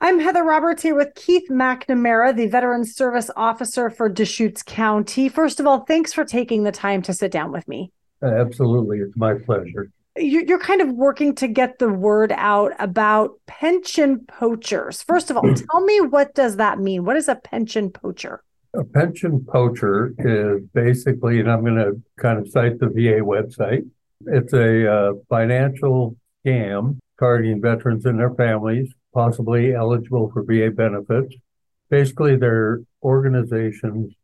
I'm Heather Roberts here with Keith MacNamara, the Veterans Service Officer for Deschutes County. First of all, thanks for taking the time to sit down with me. Absolutely. It's my pleasure. You're kind of working to get the word out about pension poachers. First of all, tell me what does that mean? What is a pension poacher? A pension poacher is basically, and I'm going to kind of cite the VA website. It's a uh, financial scam targeting veterans and their families, possibly eligible for VA benefits. Basically, they're organizations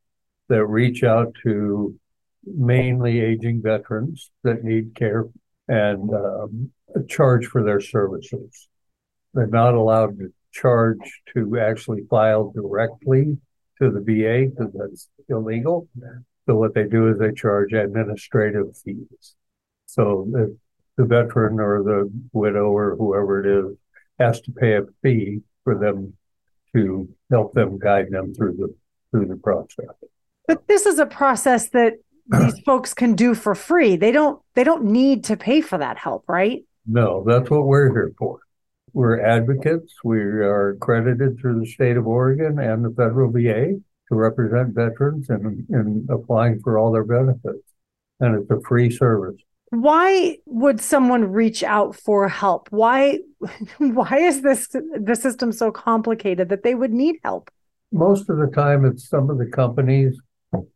that reach out to mainly aging veterans that need care and um, charge for their services. They're not allowed to charge to actually file directly to the VA because that's illegal. So what they do is they charge administrative fees. So the, the veteran or the widow or whoever it is has to pay a fee for them to help them guide them through the through the process. But this is a process that these folks can do for free. They don't they don't need to pay for that help, right? No, that's what we're here for. We're advocates. We are accredited through the state of Oregon and the federal VA to represent veterans and in applying for all their benefits. And it's a free service. Why would someone reach out for help? Why why is this the system so complicated that they would need help? Most of the time it's some of the companies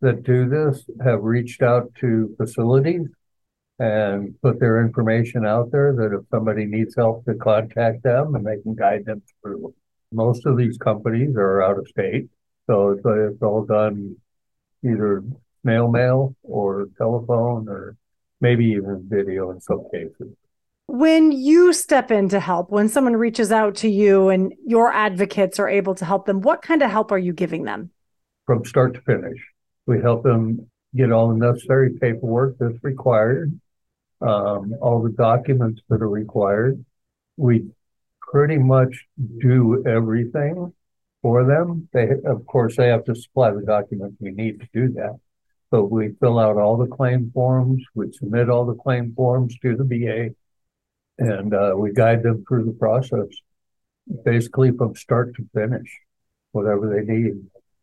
that do this have reached out to facilities and put their information out there that if somebody needs help to contact them and they can guide them through. Most of these companies are out of state, so it's, it's all done either mail mail or telephone or maybe even video in some cases. When you step in to help, when someone reaches out to you and your advocates are able to help them, what kind of help are you giving them? From start to finish. We help them get all the necessary paperwork that's required, um, all the documents that are required. We pretty much do everything for them. They, of course, they have to supply the documents we need to do that. But we fill out all the claim forms, we submit all the claim forms to the VA, and uh, we guide them through the process, basically from start to finish, whatever they need.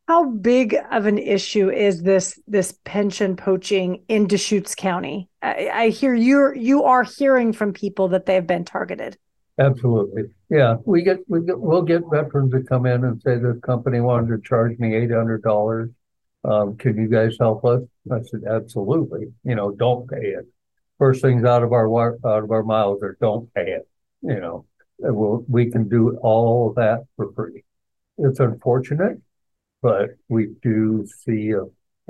How big of an issue is this this pension poaching in Deschutes County? I, I hear you're you are hearing from people that they've been targeted. Absolutely, yeah. We get we get we'll get veterans that come in and say this company wanted to charge me eight hundred dollars. Um, can you guys help us? I said absolutely. You know, don't pay it. First things out of our out of our mouths are don't pay it. You know, we'll, we can do all of that for free. It's unfortunate but we do see a,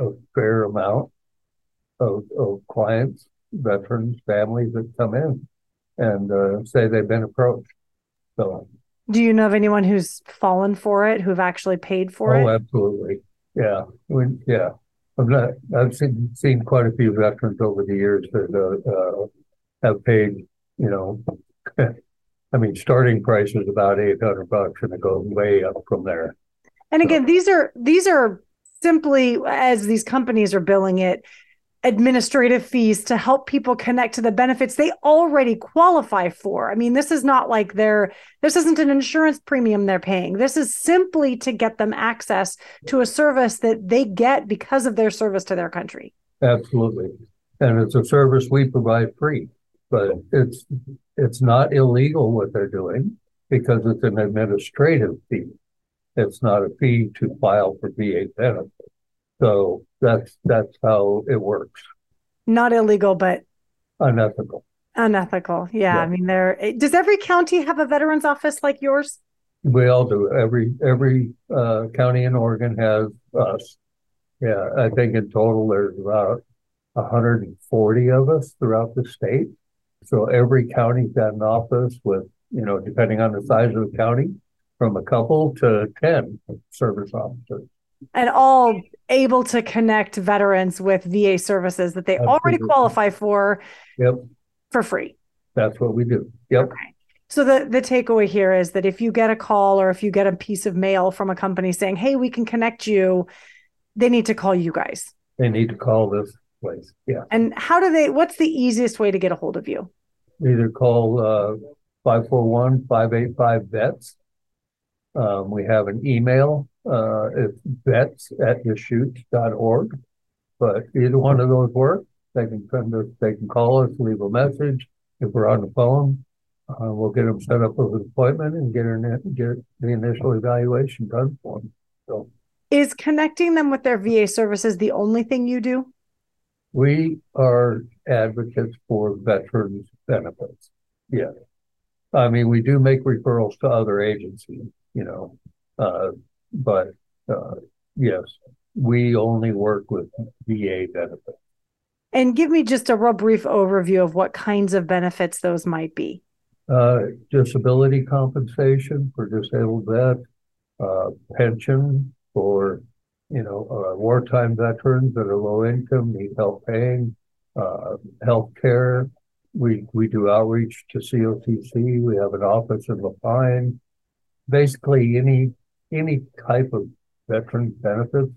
a fair amount of, of clients, veterans, families that come in and uh, say they've been approached. So, do you know of anyone who's fallen for it, who've actually paid for oh, it? Oh, absolutely. Yeah. When, yeah. I've not, I've seen, seen quite a few veterans over the years that uh, uh, have paid, you know, I mean, starting price is about 800 bucks and it goes way up from there. And again, these are these are simply as these companies are billing it administrative fees to help people connect to the benefits they already qualify for. I mean, this is not like they're this isn't an insurance premium they're paying. This is simply to get them access to a service that they get because of their service to their country. Absolutely. And it's a service we provide free, but it's it's not illegal what they're doing because it's an administrative fee. It's not a fee to file for VA benefits. So that's that's how it works. Not illegal, but unethical. Unethical. Yeah. yeah. I mean, there. Does every county have a veterans office like yours? We all do. Every every uh, county in Oregon has us. Yeah, I think in total there's about 140 of us throughout the state. So every county's got an office with, you know, depending on the size of the county, from a couple to 10 service officers. And all able to connect veterans with VA services that they Absolutely. already qualify for yep. for free. That's what we do. Yep. Okay. So the the takeaway here is that if you get a call or if you get a piece of mail from a company saying, "Hey, we can connect you," they need to call you guys. They need to call this place. Yeah. And how do they what's the easiest way to get a hold of you? Either call uh 541 585 vets Um, we have an email, uh, it's vets at deschutes.org. But either one of those work. They can send us, they can call us, leave a message. If we're on the phone, uh, we'll get them set up with an appointment and get, an, get the initial evaluation done for them. So Is connecting them with their VA services the only thing you do? we are advocates for veterans benefits. Yeah. I mean, we do make referrals to other agencies, you know, uh, but, uh, yes, we only work with VA benefits. And give me just a real brief overview of what kinds of benefits those might be. Uh, disability compensation for disabled vets, uh, pension for, you know, uh, wartime veterans that are low income, need help paying, uh, health care. We, we do outreach to COTC. We have an office in La Pine. Basically, any, any type of veteran benefits.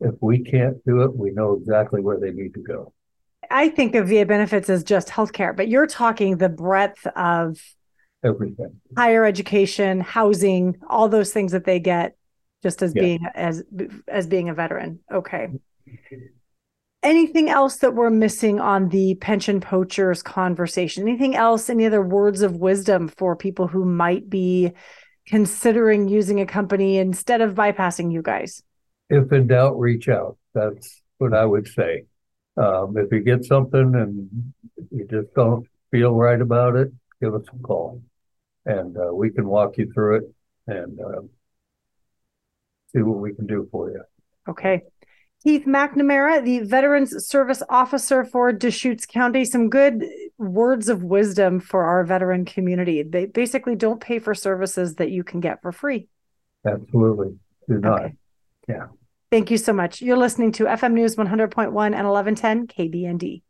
If we can't do it, we know exactly where they need to go. I think of VA benefits as just healthcare, but you're talking the breadth of Everything. higher education, housing, all those things that they get just as Yeah. being as as being a veteran. Okay. Anything else that we're missing on the pension poachers conversation? Anything else? Any other words of wisdom for people who might be considering using a company instead of bypassing you guys? If in doubt, reach out. That's what I would say. Um, if you get something and you just don't feel right about it, give us a call. And uh, we can walk you through it and uh, see what we can do for you. Okay. Keith MacNamara, the Veterans Service Officer for Deschutes County, some good words of wisdom for our veteran community. They basically don't pay for services that you can get for free. Absolutely. Do not. Okay. Yeah. Thank you so much. You're listening to FM News 100.1 and 1110 KBND.